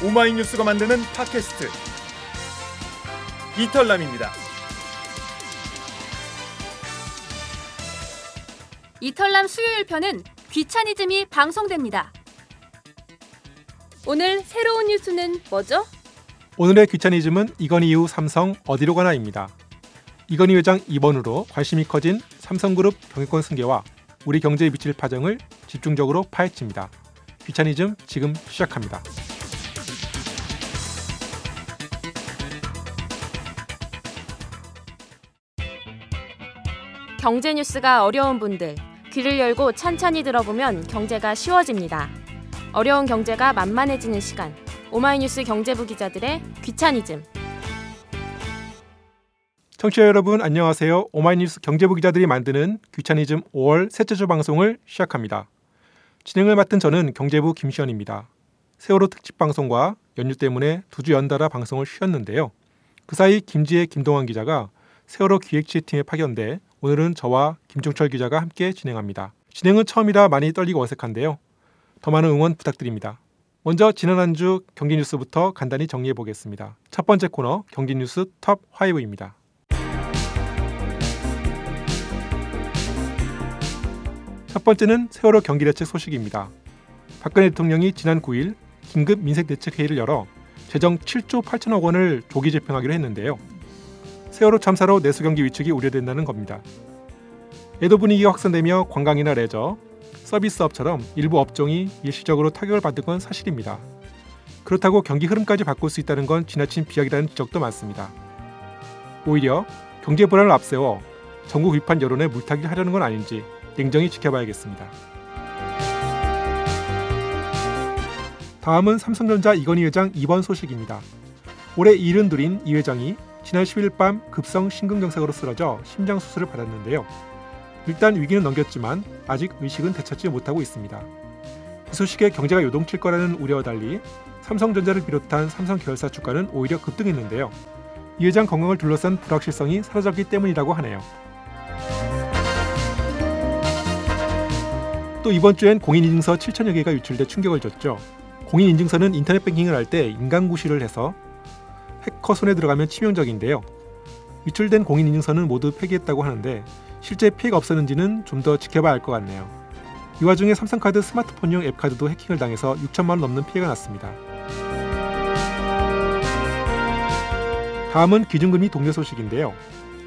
오마이뉴스가 만드는 팟캐스트 이털남입니다. 이털남 수요일 편은 귀차니즘이 방송됩니다. 오늘 새로운 뉴스는 뭐죠? 오늘의 귀차니즘은 이건희 이후 삼성 어디로 가나입니다. 이건희 회장 입원으로 관심이 커진 삼성그룹 경영권 승계와 우리 경제에 미칠 파장을 집중적으로 파헤칩니다. 귀차니즘 지금 시작합니다. 경제 뉴스가 어려운 분들 귀를 열고 찬찬히 들어보면 경제가 쉬워집니다. 어려운 경제가 만만해지는 시간. 오마이뉴스 경제부 기자들의 귀차니즘. 청취자 여러분 안녕하세요. 오마이뉴스 경제부 기자들이 만드는 귀차니즘 5월 셋째 주 방송을 시작합니다. 진행을 맡은 저는 경제부 김시현입니다. 세월호 특집 방송과 연휴 때문에 두 주 연달아 방송을 쉬었는데요. 그 사이 김지혜, 김동환 기자가 세월호 기획지휘팀에 파견돼 오늘은 저와 김종철 기자가 함께 진행합니다. 진행은 처음이라 많이 떨리고 어색한데요. 더 많은 응원 부탁드립니다. 먼저 지난 한 주 경기 뉴스부터 간단히 정리해 보겠습니다. 첫 번째 코너 경기 뉴스 톱 5입니다. 첫 번째는 세월호 경기 대책 소식입니다. 박근혜 대통령이 지난 9일 긴급 민생 대책 회의를 열어 재정 7조 8천억 원을 조기 집행하기로 했는데요. 세월호 참사로 내수 경기 위축이 우려된다는 겁니다. 애도 분위기가 확산되며 관광이나 레저, 서비스업처럼 일부 업종이 일시적으로 타격을 받은 건 사실입니다. 그렇다고 경기 흐름까지 바꿀 수 있다는 건 지나친 비약이라는 지적도 많습니다. 오히려 경제 불안을 앞세워 전국 비판 여론에 물타기를 하려는 건 아닌지 냉정히 지켜봐야겠습니다. 다음은 삼성전자 이건희 회장 입원 소식입니다. 올해 일흔 둘인 이 회장이 지난 10일 밤 급성 심근경색으로 쓰러져 심장 수술을 받았는데요. 일단 위기는 넘겼지만 아직 의식은 되찾지 못하고 있습니다. 이 소식에 경제가 요동칠 거라는 우려와 달리 삼성전자를 비롯한 삼성 계열사 주가는 오히려 급등했는데요. 이 회장 건강을 둘러싼 불확실성이 사라졌기 때문이라고 하네요. 또 이번 주엔 공인인증서 7천여 개가 유출돼 충격을 줬죠. 공인인증서는 인터넷 뱅킹을 할 때 인간구실을 해서 해커 손에 들어가면 치명적인데요. 유출된 공인인증서는 모두 폐기했다고 하는데 실제 피해가 없었는지는 좀 더 지켜봐야 할 것 같네요. 이 와중에 삼성카드 스마트폰용 앱카드도 해킹을 당해서 6천만 원 넘는 피해가 났습니다. 다음은 기준금리 동료 소식인데요.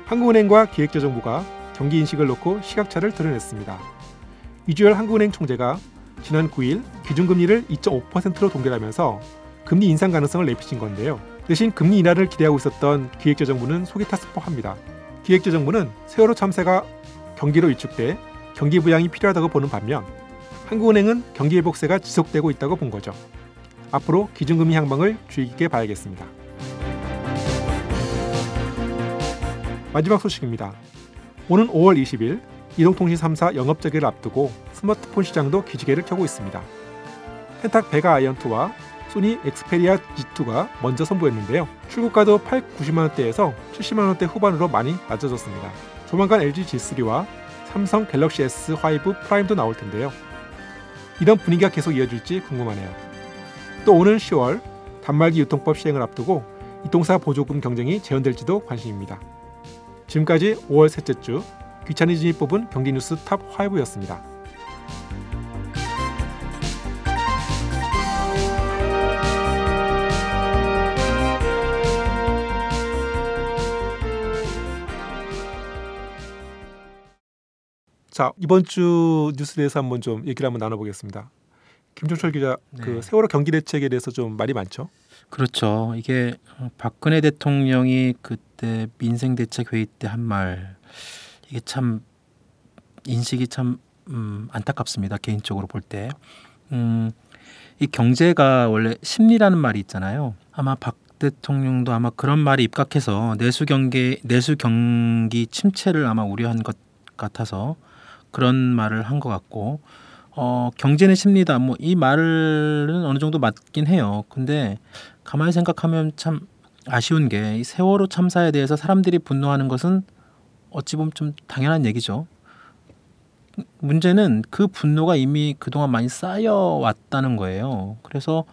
한국은행과 기획재정부가 경기 인식을 놓고 시각차를 드러냈습니다. 이주열 한국은행 총재가 지난 9일 기준금리를 2.5%로 동결하면서 금리 인상 가능성을 내비친 건데요. 대신 금리 인하를 기대하고 있었던 기획재정부는 속이 타스퍼합니다. 기획재정부는 세월호 참사가 경기로 위축돼 경기 부양이 필요하다고 보는 반면 한국은행은 경기 회복세가 지속되고 있다고 본 거죠. 앞으로 기준금리 향방을 주의 깊게 봐야겠습니다. 마지막 소식입니다. 오는 5월 20일 이동통신 3사 영업재개를 앞두고 스마트폰 시장도 기지개를 켜고 있습니다. 팬택 베가 아이언2와 소니 엑스페리아 Z2가 먼저 선보였는데요. 출고가도 8, 90만 원대에서 70만 원대 후반으로 많이 낮아졌습니다. 조만간 LG G3와 삼성 갤럭시 S5 프라임도 나올 텐데요. 이런 분위기가 계속 이어질지 궁금하네요. 또 오는 10월 단말기 유통법 시행을 앞두고 이통사 보조금 경쟁이 재현될지도 관심입니다. 지금까지 5월 셋째 주 귀차니즘이 뽑은 경제 뉴스 top 5였습니다. 자 이번 주 뉴스에 대해서 한번 좀 얘기를 한번 나눠보겠습니다. 김종철 기자, 그 네. 세월호 경기 대책에 대해서 좀 말이 많죠. 그렇죠. 이게 박근혜 대통령이 그때 민생 대책 회의 때 한 말 이게 참 인식이 참 음, 안타깝습니다. 개인적으로 볼 때. 음, 이 경제가 원래 심리라는 말이 있잖아요. 아마 박 대통령도 아마 그런 말이 입각해서 내수 경기 내수 경기 침체를 아마 우려한 것 같아서 그런 말을 한 것 같고 어, 경제는 심리다. 뭐 이 말은 어느 정도 맞긴 해요. 근데 가만히 생각하면 참 아쉬운 게 이 세월호 참사에 대해서 사람들이 분노하는 것은 어찌 보면 좀 당연한 얘기죠. 문제는 그 분노가 이미 그동안 많이 쌓여 왔다는 거예요. 그래서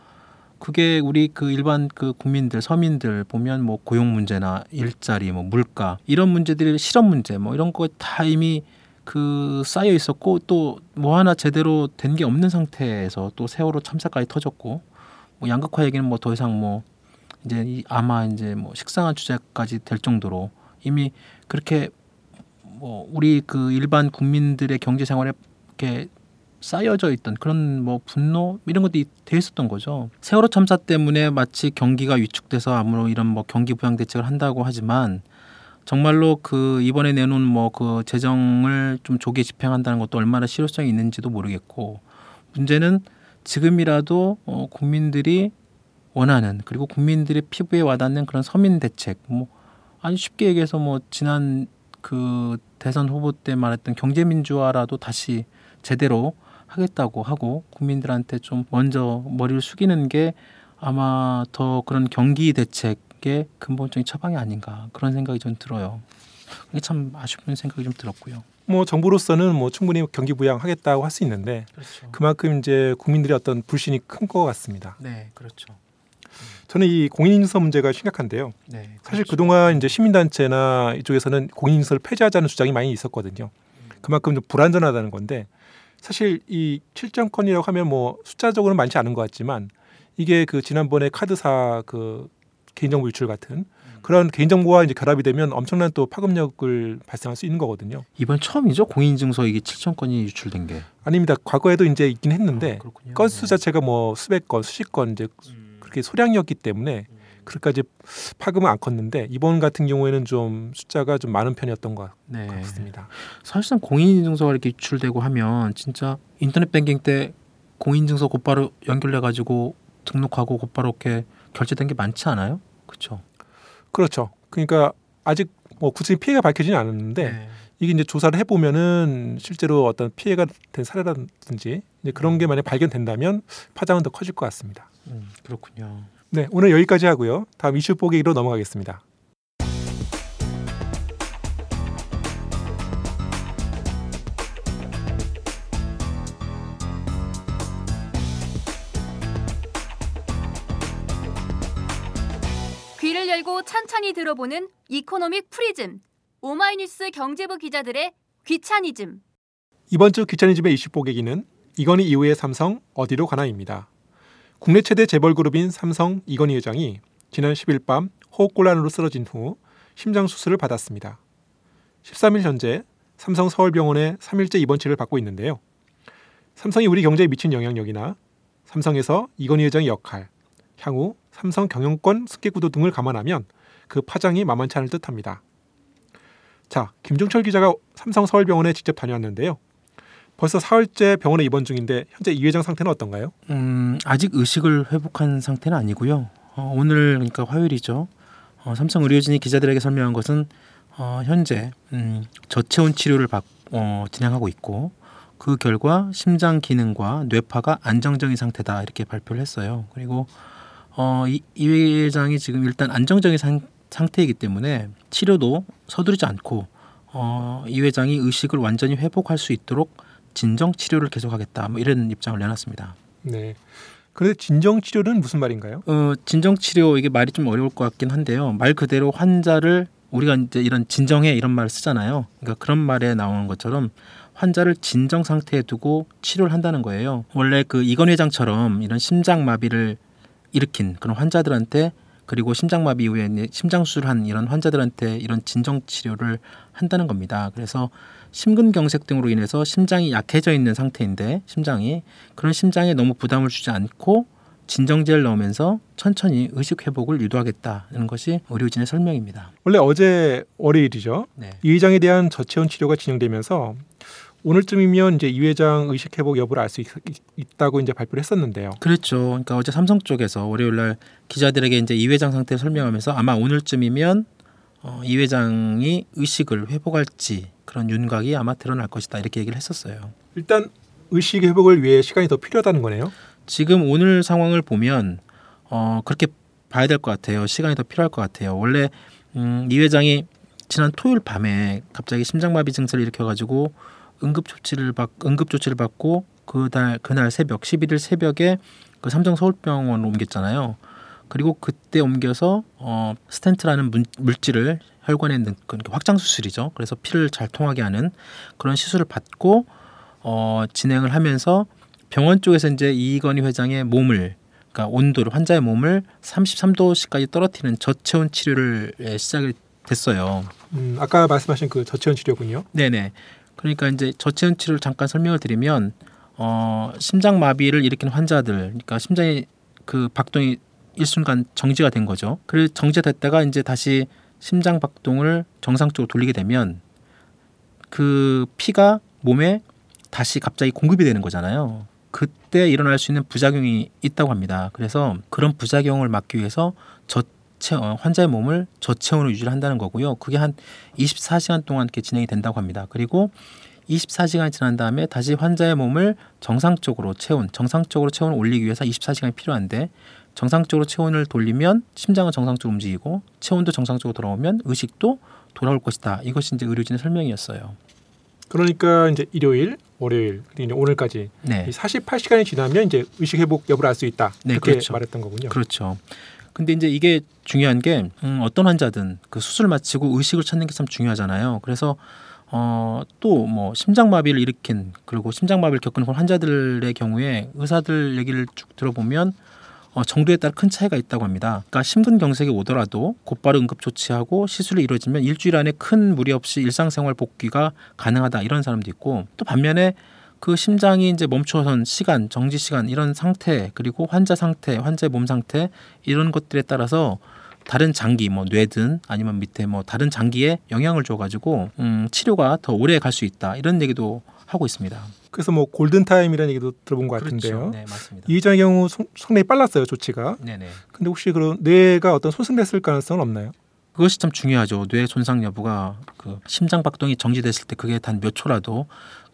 그게 우리 그 일반 그 국민들 서민들 보면 뭐 고용 문제나 일자리 뭐 물가 이런 문제들이 실업 문제 뭐 이런 거 다 이미 그 쌓여 있었고 또 뭐 하나 제대로 된 게 없는 상태에서 또 세월호 참사까지 터졌고 뭐 양극화 얘기는 뭐 더 이상 뭐 이제 이 아마 이제 뭐 식상한 주제까지 될 정도로 이미 그렇게 뭐 우리 그 일반 국민들의 경제 생활에 이렇게 쌓여져 있던 그런 뭐 분노 이런 것들이 돼 있었던 거죠. 세월호 참사 때문에 마치 경기가 위축돼서 아무런 이런 뭐 경기 부양 대책을 한다고 하지만 정말로 그 이번에 내놓은 뭐 그 재정을 좀 조기 집행한다는 것도 얼마나 실효성이 있는지도 모르겠고 문제는 지금이라도 어 국민들이 원하는 그리고 국민들의 피부에 와닿는 그런 서민 대책 뭐 아주 쉽게 얘기해서 뭐 지난 그 대선 후보 때 말했던 경제 민주화라도 다시 제대로 하겠다고 하고 국민들한테 좀 먼저 머리를 숙이는 게 아마 더 그런 경기 대책 의 근본적인 처방이 아닌가 그런 생각이 좀 들어요. 이게 참 아쉬운 생각이 좀 들었고요. 뭐 정부로서는 뭐 충분히 경기 부양하겠다고 할 수 있는데 그렇죠. 그만큼 이제 국민들의 어떤 불신이 큰 것 같습니다. 네, 그렇죠. 저는 이 공인인증서 문제가 심각한데요. 네, 사실 그렇죠. 그동안 이제 시민단체나 이쪽에서는 공인인증서를 폐지하자는 주장이 많이 있었거든요. 그만큼 좀 불안전하다는 건데 사실 이 7정권이라고 하면 뭐 숫자적으로는 많지 않은 것 같지만 이게 그 지난번에 카드사 그 개인정보 유출 같은 그런 개인정보와 이제 결합이 되면 엄청난 또 파급력을 발생할 수 있는 거거든요. 이번 처음이죠 공인증서 이게 7천 건이 유출된 게. 아닙니다. 과거에도 이제 있긴 아, 했는데 그렇군요. 건수 네. 자체가 뭐 수백 건, 수십 건 이제 그렇게 소량이었기 때문에 그렇게까지 파급은 안 컸는데 이번 같은 경우에는 좀 숫자가 좀 많은 편이었던 것 네. 같습니다. 사실상 공인인증서가 이렇게 유출되고 하면 진짜 인터넷 뱅킹 때 공인증서 곧바로 연결해 가지고 등록하고 곧바로 이렇게 결제된 게 많지 않아요? 그렇죠. 그렇죠. 그러니까 아직 뭐 구체적인 피해가 밝혀지진 않았는데 네. 이게 이제 조사를 해보면은 실제로 어떤 피해가 된 사례라든지 이제 그런 게 만약 발견된다면 파장은 더 커질 것 같습니다. 음, 그렇군요. 네, 오늘 여기까지 하고요. 다음 이슈 보기로 넘어가겠습니다. 찬찬히 들어보는 economic 프리즘. 오마이뉴스 경제부 기자들의 귀차니즘. 이번 주 귀차니즘의 이슈 보기는 이건희 이후의 삼성 어디로 가나입니다. 국내 최대 재벌 그룹인 삼성 이건희 회장이 지난 10일 밤 호흡곤란으로 쓰러진 후 심장 수술을 받았습니다. 13일 현재 삼성 서울병원에 3일째 입원 치료를 받고 있는데요. 삼성이 우리 경제에 미친 영향력이나 삼성에서 이건희 회장의 역할, 향후 삼성 경영권 승계구도 등을 감안하면 그 파장이 만만치 않을 듯합니다. 자, 김종철 기자가 삼성 서울병원에 직접 다녀왔는데요. 벌써 사흘째 병원에 입원 중인데 현재 이 회장 상태는 어떤가요? 음, 아직 의식을 회복한 상태는 아니고요. 어, 오늘 그러니까 화요일이죠. 어, 삼성 의료진이 기자들에게 설명한 것은 어, 현재 음, 저체온 치료를 받, 어, 진행하고 있고 그 결과 심장 기능과 뇌파가 안정적인 상태다 이렇게 발표를 했어요. 그리고 어, 이, 이 회장이 지금 일단 안정적인 상, 상태이기 때문에 치료도 서두르지 않고 어, 이 회장이 의식을 완전히 회복할 수 있도록 진정 치료를 계속하겠다 뭐 이런 입장을 내놨습니다. 네. 그런데 진정 치료는 무슨 말인가요? 어, 진정 치료 이게 말이 좀 어려울 것 같긴 한데요. 말 그대로 환자를 우리가 이제 이런 진정해 이런 말을 쓰잖아요. 그러니까 그런 말에 나오는 것처럼 환자를 진정 상태에 두고 치료를 한다는 거예요. 원래 그 이건 회장처럼 이런 심장 마비를 일으킨 그런 환자들한테 그리고 심장마비 이후에 이제 심장 수술한 이런 환자들한테 이런 진정 치료를 한다는 겁니다. 그래서 심근경색 등으로 인해서 심장이 약해져 있는 상태인데 심장이 그런 심장에 너무 부담을 주지 않고 진정제를 넣으면서 천천히 의식 회복을 유도하겠다는 것이 의료진의 설명입니다. 원래 어제 월요일이죠. 네. 이 회장에 대한 저체온 치료가 진행되면서 오늘쯤이면 이제 이 회장 의식 회복 여부를 알 수 있다고 이제 발표를 했었는데요. 그렇죠. 그러니까 어제 삼성 쪽에서 월요일 날 기자들에게 이제 이 회장 상태 를 설명하면서 아마 오늘쯤이면 어, 이 회장이 의식을 회복할지 그런 윤곽이 아마 드러날 것이다 이렇게 얘기를 했었어요. 일단 의식 회복을 위해 시간이 더 필요하다는 거네요. 지금 오늘 상황을 보면 어, 그렇게 봐야 될 것 같아요. 시간이 더 필요할 것 같아요. 원래 음, 이 회장이 지난 토요일 밤에 갑자기 심장마비 증세를 일으켜가지고 응급 조치를 받 응급 조치를 받고 그날 그날 새벽 11일 새벽에 그 삼성 서울병원으로 옮겼잖아요. 그리고 그때 옮겨서 어, 스텐트라는 문- 물질을 혈관에 넣는 그 확장 수술이죠. 그래서 피를 잘 통하게 하는 그런 시술을 받고 어, 진행을 하면서 병원 쪽에서 이제 이건희 회장의 몸을 그러니까 온도를 환자의 몸을 33도씨까지 떨어뜨리는 저체온 치료를 예, 시작이 됐어요. 음, 아까 말씀하신 그 저체온 치료군요. 네네. 그러니까 이제 저체온 치료를 잠깐 설명을 드리면 어, 심장 마비를 일으킨 환자들, 그러니까 심장이 그 박동이 일순간 정지가 된 거죠. 그래서 정지됐다가 이제 다시 심장 박동을 정상적으로 돌리게 되면 그 피가 몸에 다시 갑자기 공급이 되는 거잖아요. 그때 일어날 수 있는 부작용이 있다고 합니다. 그래서 그런 부작용을 막기 위해서 저 체 어, 환자의 몸을 저체온으로 유지를 한다는 거고요. 그게 한 24시간 동안 이렇게 진행이 된다고 합니다. 그리고 24시간이 지난 다음에 다시 환자의 몸을 정상적으로 체온, 정상적으로 체온을 올리기 위해서 24시간이 필요한데 정상적으로 체온을 돌리면 심장은 정상적으로 움직이고 체온도 정상적으로 돌아오면 의식도 돌아올 것이다. 이것이 이제 의료진의 설명이었어요. 그러니까 이제 일요일, 월요일, 그리고 오늘까지 네. 이 48시간이 지나면 이제 의식 회복 여부를 알 수 있다. 네, 그렇게 그렇죠. 말했던 거군요. 그렇죠. 근데 이제 이게 중요한 게 음, 어떤 환자든 그 수술 마치고 의식을 찾는 게 참 중요하잖아요. 그래서 어, 또 뭐 심장마비를 일으킨 그리고 심장마비를 겪은 환자들의 경우에 의사들 얘기를 쭉 들어보면 어, 정도에 따라 큰 차이가 있다고 합니다. 그러니까 심근경색이 오더라도 곧바로 응급 조치하고 시술이 이루어지면 일주일 안에 큰 무리 없이 일상생활 복귀가 가능하다 이런 사람도 있고 또 반면에 그 심장이 이제 멈춰선 시간, 정지 시간 이런 상태 그리고 환자 상태, 환자의 몸 상태 이런 것들에 따라서 다른 장기 뭐 뇌든 아니면 밑에 뭐 다른 장기에 영향을 줘가지고 음, 치료가 더 오래 갈 수 있다 이런 얘기도 하고 있습니다. 그래서 뭐 골든 타임이라는 얘기도 들어본 것 같은데요. 그렇죠. 네 맞습니다. 이 회장의 경우 송- 상당히 빨랐어요 조치가. 네네. 근데 혹시 그런 뇌가 어떤 손상됐을 가능성은 없나요? 그것이 참 중요하죠. 뇌 손상 여부가 그 심장 박동이 정지됐을 때 그게 단 몇 초라도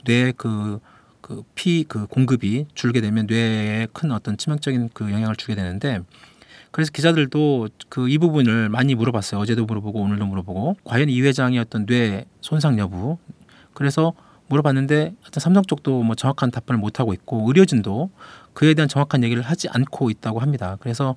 뇌그 그피그 공급이 줄게 되면 뇌에 큰 어떤 치명적인 그 영향을 주게 되는데 그래서 기자들도 그 이 부분을 많이 물어봤어요. 어제도 물어보고 오늘도 물어보고 과연 이 회장의 어떤 뇌 손상 여부 그래서 물어봤는데 하여튼 삼성 쪽도 뭐 정확한 답변을 못 하고 있고 의료진도 그에 대한 정확한 얘기를 하지 않고 있다고 합니다. 그래서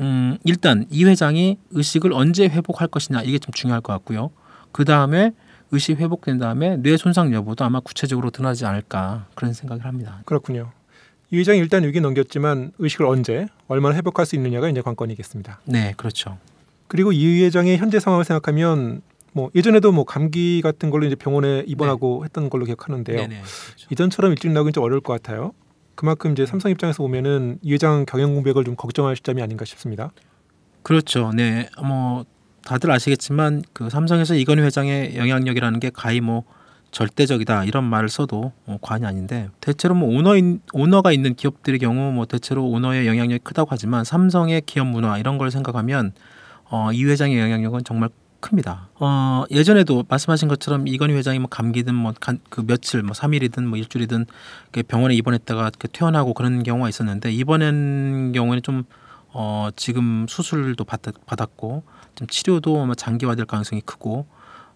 음, 일단 이 회장이 의식을 언제 회복할 것이냐 이게 좀 중요할 것 같고요. 그 다음에 의식 회복된 다음에 뇌 손상 여부도 아마 구체적으로 드러나지 않을까 그런 생각을 합니다. 그렇군요. 이 회장이 일단 위기 넘겼지만 의식을 언제 얼마나 회복할 수 있느냐가 이제 관건이겠습니다. 네, 그렇죠. 그리고 이 회장의 현재 상황을 생각하면 뭐 예전에도 뭐 감기 같은 걸로 이제 병원에 입원하고 했던 걸로 기억하는데요. 네, 네, 그렇죠. 이전처럼 일찍 나오긴 좀 어려울 것 같아요. 그만큼 이제 삼성 입장에서 보면은 이 회장 경영 공백을 좀 걱정할 시점이 아닌가 싶습니다. 그렇죠. 네, 뭐 다들 아시겠지만 그 삼성에서 이건희 회장의 영향력이라는 게 가히 뭐 절대적이다 이런 말을 써도 뭐 과언이 아닌데 대체로 뭐 오너인 오너가 있는 기업들의 경우 뭐 대체로 오너의 영향력이 크다고 하지만 삼성의 기업 문화 이런 걸 생각하면 어, 이 회장의 영향력은 정말 큽니다. 어, 예전에도 말씀하신 것처럼 이건희 회장이 뭐 감기든 뭐 그 며칠 뭐 3일이든 뭐 일주일이든 그 병원에 입원했다가 그 퇴원하고 그런 경우가 있었는데 이번엔 경우에는 좀 어, 지금 수술도 받, 받았고 좀 치료도 아마 장기화될 가능성이 크고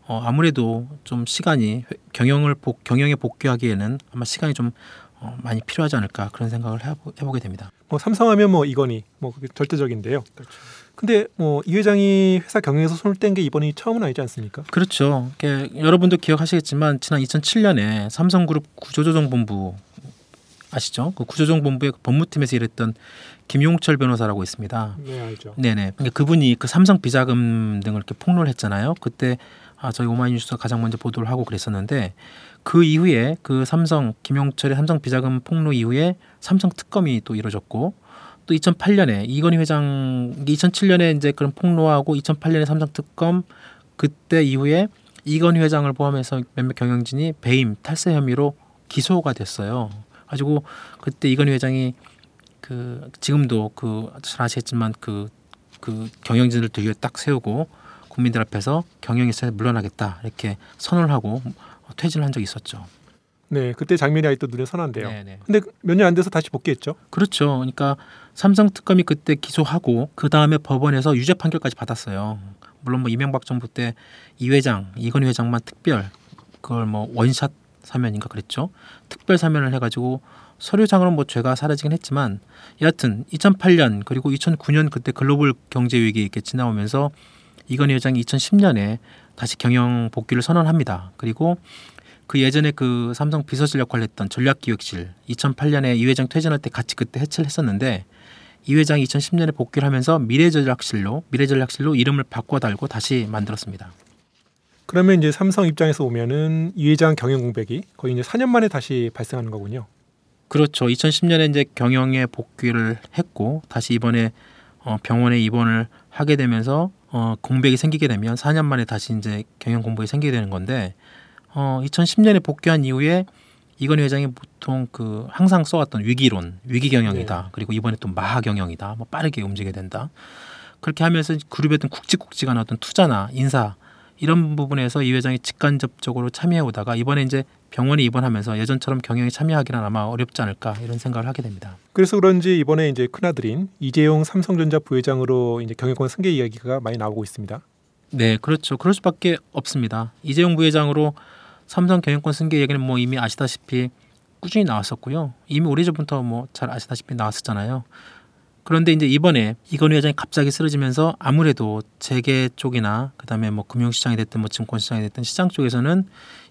어, 아무래도 좀 시간이 회- 경영을 복, 경영에 복귀하기에는 아마 시간이 좀 어, 많이 필요하지 않을까 그런 생각을 해보, 해보게 됩니다. 뭐 삼성하면 뭐 이건희 뭐 그게 절대적인데요. 그렇죠. 근데 뭐 이 회장이 회사 경영에서 손을 뗀 게 이번이 처음은 아니지 않습니까? 그렇죠. 이게 여러분도 기억하시겠지만 지난 2007년에 삼성그룹 구조조정본부 아시죠? 그 구조조정본부의 그 법무팀에서 일했던 김용철 변호사라고 있습니다. 네 알죠. 네네. 그러니까 그분이 그 삼성 비자금 등을 이렇게 폭로를 했잖아요. 그때 아, 저희 오마이뉴스가 가장 먼저 보도를 하고 그랬었는데 그 이후에 그 삼성 김용철의 삼성 비자금 폭로 이후에 삼성 특검이 또 이루어졌고 또 2008년에 이건희 회장 2007년에 이제 그런 폭로하고 2008년에 삼성 특검 그때 이후에 이건희 회장을 포함해서 몇몇 경영진이 배임 탈세 혐의로 기소가 됐어요. 가지고 그때 이건희 회장이 그 지금도 그 잘 아시겠지만 그 그 경영진을 뒤에 딱 세우고 국민들 앞에서 경영에서 물러나겠다 이렇게 선언을 하고 퇴진을 한 적이 있었죠. 네 그때 장면이 아직도 눈에 선한데요. 네네. 근데 몇 년 안 돼서 다시 복귀했죠. 그렇죠. 그러니까 삼성 특검이 그때 기소하고 그 다음에 법원에서 유죄 판결까지 받았어요. 물론 뭐 이명박 정부 때 이 회장, 이건희 회장만 특별 그걸 뭐 원샷 사면인가 그랬죠. 특별 사면을 해가지고 서류상으로는 뭐 죄가 사라지긴 했지만 여하튼 2008년 그리고 2009년 그때 글로벌 경제 위기 이렇게 지나오면서 이건희 회장이 2010년에 다시 경영 복귀를 선언합니다. 그리고 그 예전에 그 삼성 비서실 역할을 했던 전략기획실 2008년에 이 회장 퇴진할 때 같이 그때 해체를 했었는데 이 회장이 2010년에 복귀를 하면서 미래전략실로 미래전략실로 이름을 바꿔 달고 다시 만들었습니다. 그러면 이제 삼성 입장에서 보면은 이 회장 경영 공백이 거의 이제 4년 만에 다시 발생하는 거군요. 그렇죠. 2010년에 이제 경영에 복귀를 했고 다시 이번에 어, 병원에 입원을 하게 되면서 어, 공백이 생기게 되면 4년 만에 다시 이제 경영 공백이 생기게 되는 건데 어, 2010년에 복귀한 이후에 이건희 회장이 보통 그 항상 써왔던 위기론, 위기 경영이다. 네. 그리고 이번에 또 마하 경영이다. 뭐 빠르게 움직여야 된다. 그렇게 하면서 그룹의 어떤 굵직굵직한 어떤 투자나 인사 이런 부분에서 이 회장이 직간접적으로 참여해 오다가 이번에 이제 병원에 입원하면서 예전처럼 경영에 참여하기는 아마 어렵지 않을까 이런 생각을 하게 됩니다. 그래서 그런지 이번에 이제 큰아들인 이재용 삼성전자 부회장으로 이제 경영권 승계 이야기가 많이 나오고 있습니다. 네, 그렇죠. 그럴 수밖에 없습니다. 이재용 부회장으로 삼성 경영권 승계 얘기는 뭐 이미 아시다시피 꾸준히 나왔었고요. 이미 오래전부터 뭐 잘 아시다시피 나왔었잖아요. 그런데 이제 이번에 이건희 회장이 갑자기 쓰러지면서 아무래도 재계 쪽이나 그다음에 뭐 금융시장이 됐든 뭐 증권시장이 됐든 시장 쪽에서는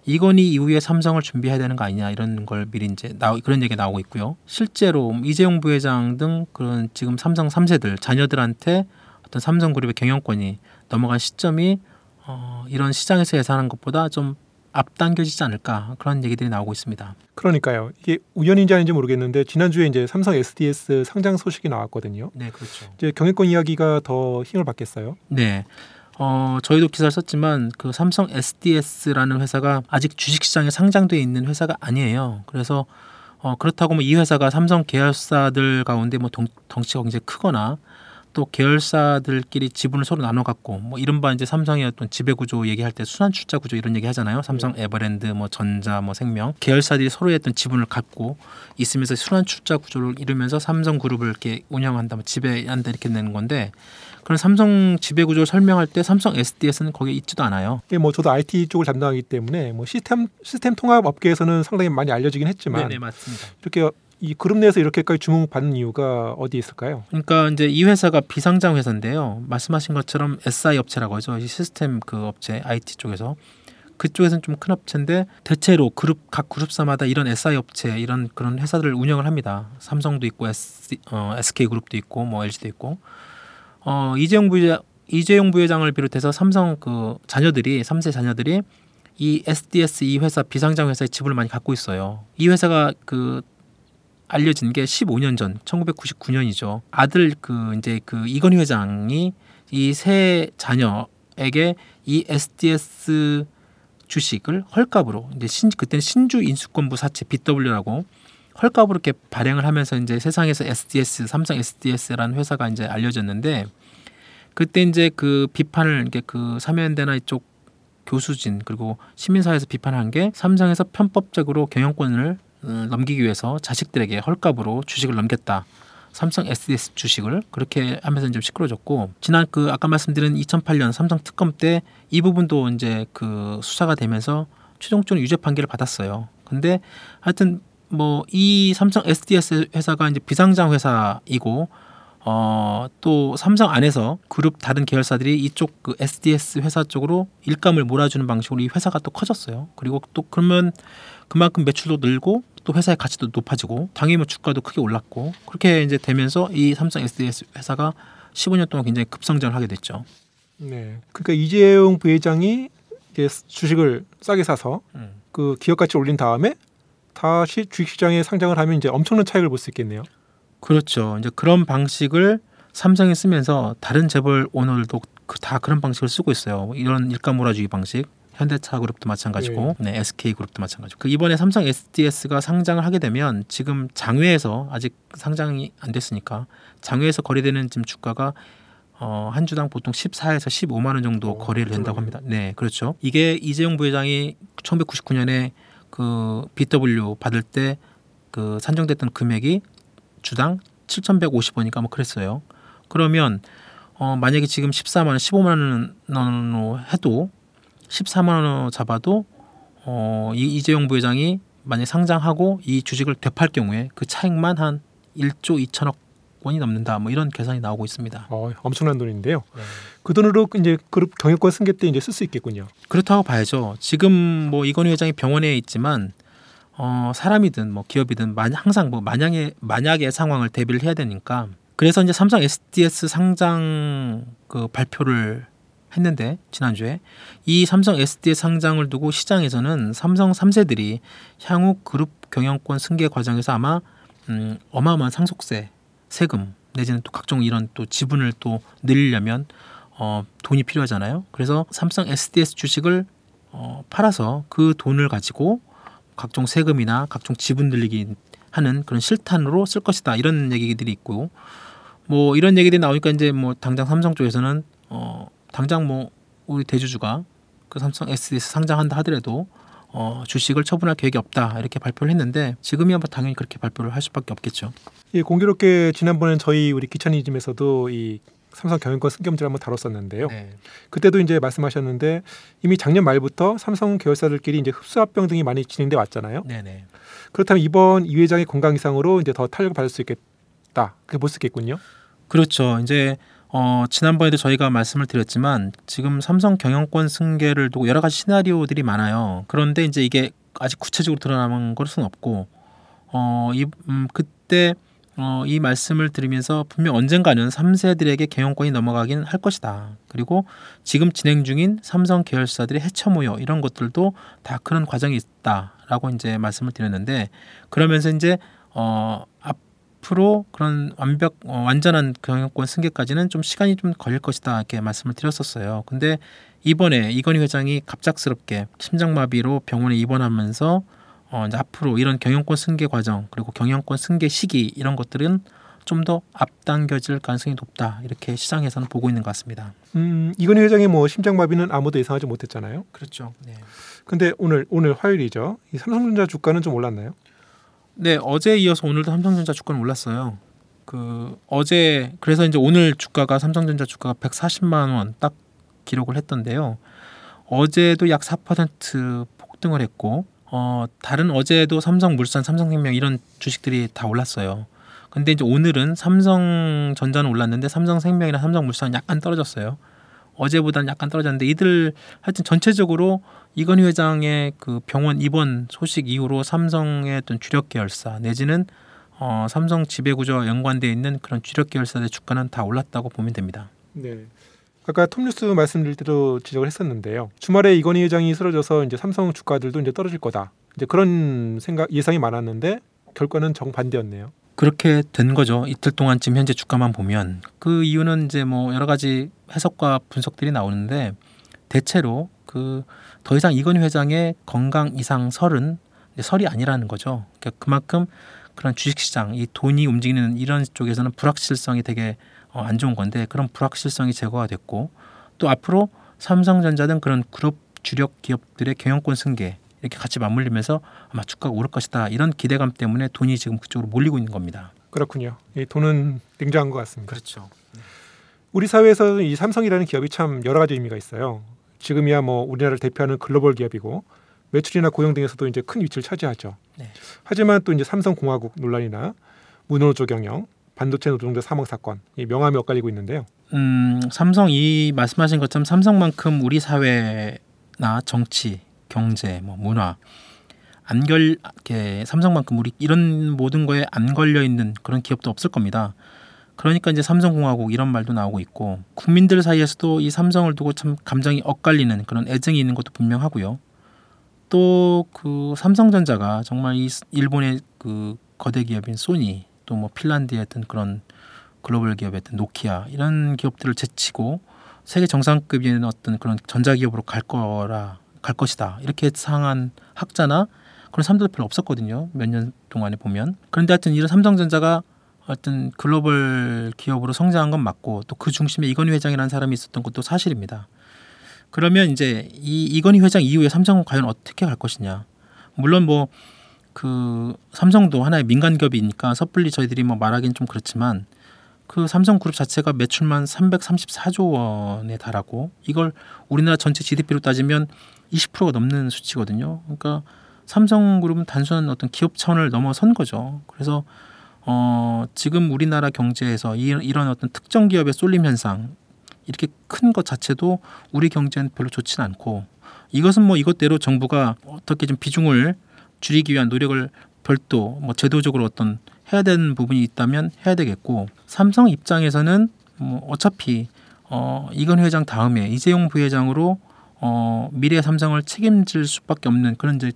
이건희 이후에 삼성을 준비해야 되는 거 아니냐 이런 걸 미리 이제 나 그런 얘기 가 나오고 있고요. 실제로 이재용 부회장 등 그런 지금 삼성 3세들 자녀들한테 어떤 삼성그룹의 경영권이 넘어간 시점이 어, 이런 시장에서 예상하는 것보다 좀 앞당겨지지 않을까 그런 얘기들이 나오고 있습니다. 그러니까요. 이게 우연인지 아닌지 모르겠는데 지난주에 이제 삼성 SDS 상장 소식이 나왔거든요. 네, 그렇죠. 이제 경영권 이야기가 더 힘을 받겠어요. 네. 어, 저희도 기사를 썼지만 그 삼성 SDS라는 회사가 아직 주식시장에 상장돼 있는 회사가 아니에요. 그래서 어, 그렇다고 뭐 이 회사가 삼성 계열사들 가운데 뭐 동, 덩치가 굉장히 크거나 또 계열사들끼리 지분을 서로 나눠 갖고 뭐 이른바 이제 삼성의 어떤 지배 구조 얘기할 때 순환 출자 구조 이런 얘기 하잖아요. 삼성 에버랜드 뭐 전자 뭐 생명 계열사들이 서로의 어떤 지분을 갖고 있으면서 순환 출자 구조를 이루면서 삼성 그룹을 이렇게 운영한다 뭐 지배한다 이렇게 되는 건데 그런 삼성 지배 구조를 설명할 때 삼성 SDS는 거기에 있지도 않아요. 이게 뭐 저도 IT 쪽을 담당하기 때문에 뭐 시스템 시스템 통합 업계에서는 상당히 많이 알려지긴 했지만 네네 맞습니다. 이렇게 이 그룹 내에서 이렇게까지 주목받는 이유가 어디에 있을까요? 그러니까 이제 이 회사가 비상장 회사인데요. 말씀하신 것처럼 SI 업체라고 하죠. 이 시스템 그 업체 IT 쪽에서 그쪽에서는 좀 큰 업체인데 대체로 그룹 각 그룹사마다 이런 SI 업체 이런 그런 회사들을 운영을 합니다. 삼성도 있고 S, 어, SK 그룹도 있고 뭐 LG도 있고 어, 이재용 부회장 이재용 부회장을 비롯해서 삼성 그 자녀들이 삼세 자녀들이 이 SDS 이 회사 비상장 회사의 지분을 많이 갖고 있어요. 이 회사가 그 알려진 게 15년 전 1999년이죠. 아들 그 이제 그 이건희 회장이 이 세 자녀에게 이 SDS 주식을 헐값으로 이제 신 그때는 신주 인수권부 사채 BW라고 헐값으로 이렇게 발행을 하면서 이제 세상에서 SDS 삼성 SDS라는 회사가 이제 알려졌는데 그때 이제 그 비판을 이렇게 그 사면대나 이쪽 교수진 그리고 시민사회에서 비판한 게 삼성에서 편법적으로 경영권을 어, 넘기기 위해서 자식들에게 헐값으로 주식을 넘겼다. 삼성 SDS 주식을 그렇게 하면서 좀 시끄러졌고 지난 그 아까 말씀드린 2008년 삼성 특검 때 이 부분도 이제 그 수사가 되면서 최종적으로 유죄 판결을 받았어요. 근데 하여튼 뭐 이 삼성 SDS 회사가 이제 비상장 회사이고 어 또 삼성 안에서 그룹 다른 계열사들이 이쪽 그 SDS 회사 쪽으로 일감을 몰아주는 방식으로 이 회사가 또 커졌어요. 그리고 또 그러면 그만큼 매출도 늘고 또 회사의 가치도 높아지고 당연히 뭐 주가도 크게 올랐고 그렇게 이제 되면서 이 삼성 SDS 회사가 15년 동안 굉장히 급성장을 하게 됐죠. 네. 그러니까 이재용 부회장이 주식을 싸게 사서 그 기업 가치 올린 다음에 다시 주식시장에 상장을 하면 이제 엄청난 차익을 볼 수 있겠네요. 그렇죠. 이제 그런 방식을 삼성이 쓰면서 다른 재벌 오너들도 그- 다 그런 방식을 쓰고 있어요. 이런 일감 몰아주기 방식. 현대차 그룹도 마찬가지고, 네, SK 그룹도 마찬가지고. 그 이번에 삼성 SDS가 상장을 하게 되면 지금 장외에서 아직 상장이 안 됐으니까 장외에서 거래되는 지금 주가가 어, 한 주당 보통 14에서 15만 원 정도 오, 거래를 된다고. 합니다. 네, 그렇죠. 이게 이재용 부회장이 1999년에 그 BW 받을 때 그 산정됐던 금액이 주당 7,150원인가 뭐 그랬어요. 그러면 어 만약에 지금 14만 원, 15만 원으로 해도 14만 원 잡아도 어 이, 이재용 부회장이 만약 상장하고 이 주식을 되팔 경우에 그 차익만 한 1조 2천억 원이 넘는다. 뭐 이런 계산이 나오고 있습니다. 어, 엄청난 돈인데요. 그 돈으로 이제 그룹 경영권 승계 때 이제 쓸 수 있겠군요. 그렇다고 봐야죠. 지금 뭐 이건희 회장이 병원에 있지만 어, 사람이든 뭐 기업이든 만, 항상 뭐 만약의 만약의 상황을 대비를 해야 되니까 그래서 이제 삼성 SDS 상장 그 발표를 했는데 지난주에 이 삼성 SDS 상장을 두고 시장에서는 삼성 3세들이 향후 그룹 경영권 승계 과정에서 아마 음, 어마어마한 상속세, 세금 내지는 또 각종 이런 또 지분을 또 늘리려면 어, 돈이 필요하잖아요. 그래서 삼성 SDS 주식을 어, 팔아서 그 돈을 가지고 각종 세금이나 각종 지분 늘리기 하는 그런 실탄으로 쓸 것이다 이런 얘기들이 있고 뭐 이런 얘기들이 나오니까 이제 뭐 당장 삼성 쪽에서는 어 당장 뭐 우리 대주주가 그 삼성 SDS 상장한다 하더라도 어 주식을 처분할 계획이 없다 이렇게 발표를 했는데 지금이야 뭐 당연히 그렇게 발표를 할 수밖에 없겠죠. 예, 공교롭게 지난번엔 저희 우리 기찬이즘에서도 이 삼성 경영권 승계 문제를 한번 다뤘었는데요. 네. 그때도 이제 말씀하셨는데 이미 작년 말부터 삼성 계열사들끼리 이제 흡수합병 등이 많이 진행돼 왔잖아요. 네네. 그렇다면 이번 이 회장의 건강 이상으로 이제 더 탄력을 받을 수 있겠다. 그렇게 볼 수 있겠군요. 그렇죠. 이제 어, 지난번에도 저희가 말씀을 드렸지만 지금 삼성 경영권 승계를 두고 여러 가지 시나리오들이 많아요. 그런데 이제 이게 아직 구체적으로 드러나는 것은 없고 어, 이 음, 그때 어, 이 말씀을 드리면서 분명 언젠가는 3세들에게 경영권이 넘어가긴 할 것이다. 그리고 지금 진행 중인 삼성 계열사들의 해처 모여 이런 것들도 다 그런 과정이 있다라고 이제 말씀을 드렸는데 그러면서 이제 어, 앞 으로 그런 완벽 어, 완전한 경영권 승계까지는 좀 시간이 좀 걸릴 것이다 이렇게 말씀을 드렸었어요. 근데 이번에 이건희 회장이 갑작스럽게 심장마비로 병원에 입원하면서 어, 이제 앞으로 이런 경영권 승계 과정 그리고 경영권 승계 시기 이런 것들은 좀 더 앞당겨질 가능성이 높다 이렇게 시장에서는 보고 있는 것 같습니다. 음, 이건희 회장의 뭐 심장마비는 아무도 예상하지 못했잖아요. 그렇죠. 네. 근데 오늘 오늘 화요일이죠. 이 삼성전자 주가는 좀 올랐나요? 네 어제 이어서 오늘도 삼성전자 주가는 올랐어요. 그 어제 그래서 이제 오늘 주가가 삼성전자 주가가 140만 원 딱 기록을 했던데요. 어제도 약 4% 폭등을 했고 어 다른 어제도 삼성물산, 삼성생명 이런 주식들이 다 올랐어요. 근데 이제 오늘은 삼성전자는 올랐는데 삼성생명이나 삼성물산 약간 떨어졌어요. 어제보다는 약간 떨어졌는데 이들 하여튼 전체적으로 이건희 회장의 그 병원 입원 소식 이후로 삼성의 어떤 주력 계열사 내지는 어, 삼성 지배구조와 연관되어 있는 그런 주력 계열사의 주가는 다 올랐다고 보면 됩니다. 네. 아까 톱뉴스 말씀드릴 때도 지적을 했었는데요. 주말에 이건희 회장이 쓰러져서 이제 삼성 주가들도 이제 떨어질 거다. 이제 그런 생각 예상이 많았는데 결과는 정반대였네요. 그렇게 된 거죠. 이틀 동안 지금 현재 주가만 보면 그 이유는 이제 뭐 여러 가지 해석과 분석들이 나오는데 대체로 그 더 이상 이건희 회장의 건강 이상 설은 설이 아니라는 거죠. 그러니까 그만큼 그런 주식시장 이 돈이 움직이는 이런 쪽에서는 불확실성이 되게 어, 안 좋은 건데 그런 불확실성이 제거가 됐고 또 앞으로 삼성전자 등 그런 그룹 주력 기업들의 경영권 승계 이렇게 같이 맞물리면서 아마 주가가 오를 것이다 이런 기대감 때문에 돈이 지금 그쪽으로 몰리고 있는 겁니다. 그렇군요. 이 돈은 냉정한 것 같습니다. 그렇죠. 우리 사회에서 이 삼성이라는 기업이 참 여러 가지 의미가 있어요. 지금이야 뭐 우리나라를 대표하는 글로벌 기업이고 매출이나 고용 등에서도 이제 큰 위치를 차지하죠. 네. 하지만 또 이제 삼성공화국 논란이나 문호조 경영, 반도체 노동자 사망 사건, 이 명함이 엇갈리고 있는데요. 음, 삼성 이 말씀하신 것처럼 삼성만큼 우리 사회나 정치, 경제, 뭐 문화 안걸 삼성만큼 우리 이런 모든 거에 안 걸려 있는 그런 기업도 없을 겁니다. 그러니까 이제 삼성공화국 이런 말도 나오고 있고 국민들 사이에서도 이 삼성을 두고 참 감정이 엇갈리는 그런 애정이 있는 것도 분명하고요. 또 그 삼성전자가 정말 이 일본의 그 거대 기업인 소니 또 뭐 핀란드의 어떤 그런 글로벌 기업의 어떤 노키아 이런 기업들을 제치고 세계 정상급인 어떤 그런 전자기업으로 갈 거라 갈 것이다 이렇게 상한 학자나 그런 사람들 별로 없었거든요 몇 년 동안에 보면 그런데 하여튼 이런 삼성전자가 어떤 글로벌 기업으로 성장한 건 맞고 또 그 중심에 이건희 회장이라는 사람이 있었던 것도 사실입니다. 그러면 이제 이 이건희 회장 이후에 삼성은 과연 어떻게 갈 것이냐? 물론 뭐 그 삼성도 하나의 민간 기업이니까 섣불리 저희들이 뭐 말하기는 좀 그렇지만 그 삼성그룹 자체가 매출만 334조 원에 달하고 이걸 우리나라 전체 GDP로 따지면 20%가 넘는 수치거든요. 그러니까 삼성그룹은 단순한 어떤 기업 차원을 넘어선 거죠. 그래서 어, 지금 우리나라 경제에서 이, 이런 어떤 특정 기업의 쏠림 현상 이렇게 큰 것 자체도 우리 경제는 별로 좋지는 않고 이것은 뭐 이것대로 정부가 어떻게 좀 비중을 줄이기 위한 노력을 별도 뭐 제도적으로 어떤 해야 되는 부분이 있다면 해야 되겠고 삼성 입장에서는 뭐 어차피 어, 이건 회장 다음에 이재용 부회장으로 어, 미래 삼성을 책임질 수밖에 없는 그런 이제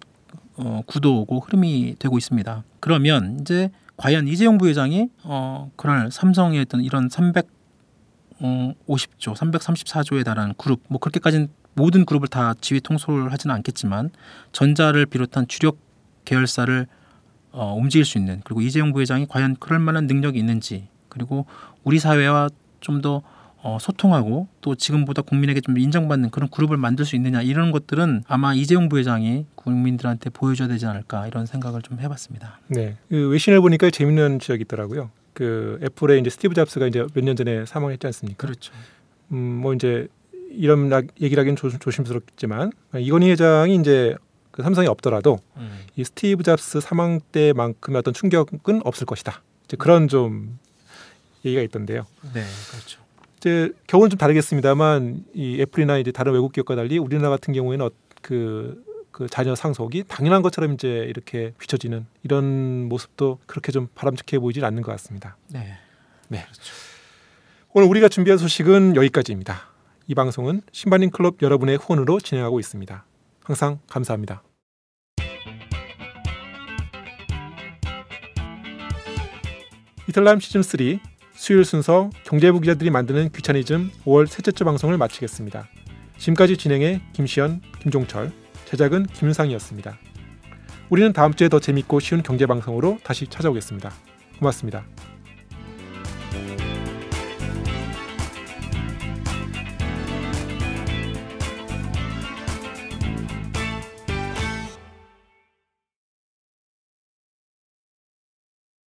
어, 구도고 흐름이 되고 있습니다. 그러면 이제 과연 이재용 부회장이 어, 그날 삼성의 어떤 이런 350조, 334조에 달하는 그룹, 뭐 그렇게까지는 모든 그룹을 다 지휘 통솔 하지는 않겠지만 전자를 비롯한 주력 계열사를 어, 움직일 수 있는 그리고 이재용 부회장이 과연 그럴 만한 능력이 있는지 그리고 우리 사회와 좀더 어, 소통하고 또 지금보다 국민에게 좀 인정받는 그런 그룹을 만들 수 있느냐 이런 것들은 아마 이재용 부회장이 국민들한테 보여줘야 되지 않을까 이런 생각을 좀 해봤습니다. 네. 그 외신을 보니까 재밌는 지적이 있더라고요. 그 애플의 이제 스티브 잡스가 이제 몇 년 전에 사망했지 않습니까? 그렇죠. 음, 뭐 이제 이런 나- 얘기를 하기는 조, 조심스럽겠지만 이건희 회장이 이제 그 삼성이 없더라도 음. 이 스티브 잡스 사망 때만큼의 어떤 충격은 없을 것이다. 이제 그런 좀 얘기가 있던데요. 네, 그렇죠. 이제 경우는 좀 다르겠습니다만 이 애플이나 이제 다른 외국 기업과 달리 우리나라 같은 경우에는 어, 그, 그 자녀 상속이 당연한 것처럼 이제 이렇게 비춰지는 이런 모습도 그렇게 좀 바람직해 보이질 않는 것 같습니다. 네. 오늘 우리가 준비한 소식은 여기까지입니다. 이 방송은 신바님 클럽 여러분의 후원으로 진행하고 있습니다. 항상 감사합니다. 이탈람 시즌 3 수요일 순서 경제부 기자들이 만드는 귀차니즘 5월 셋째 주 방송을 마치겠습니다. 지금까지 진행해 김시현, 김종철, 제작은 김윤상이었습니다. 우리는 다음 주에 더 재밌고 쉬운 경제 방송으로 다시 찾아오겠습니다. 고맙습니다.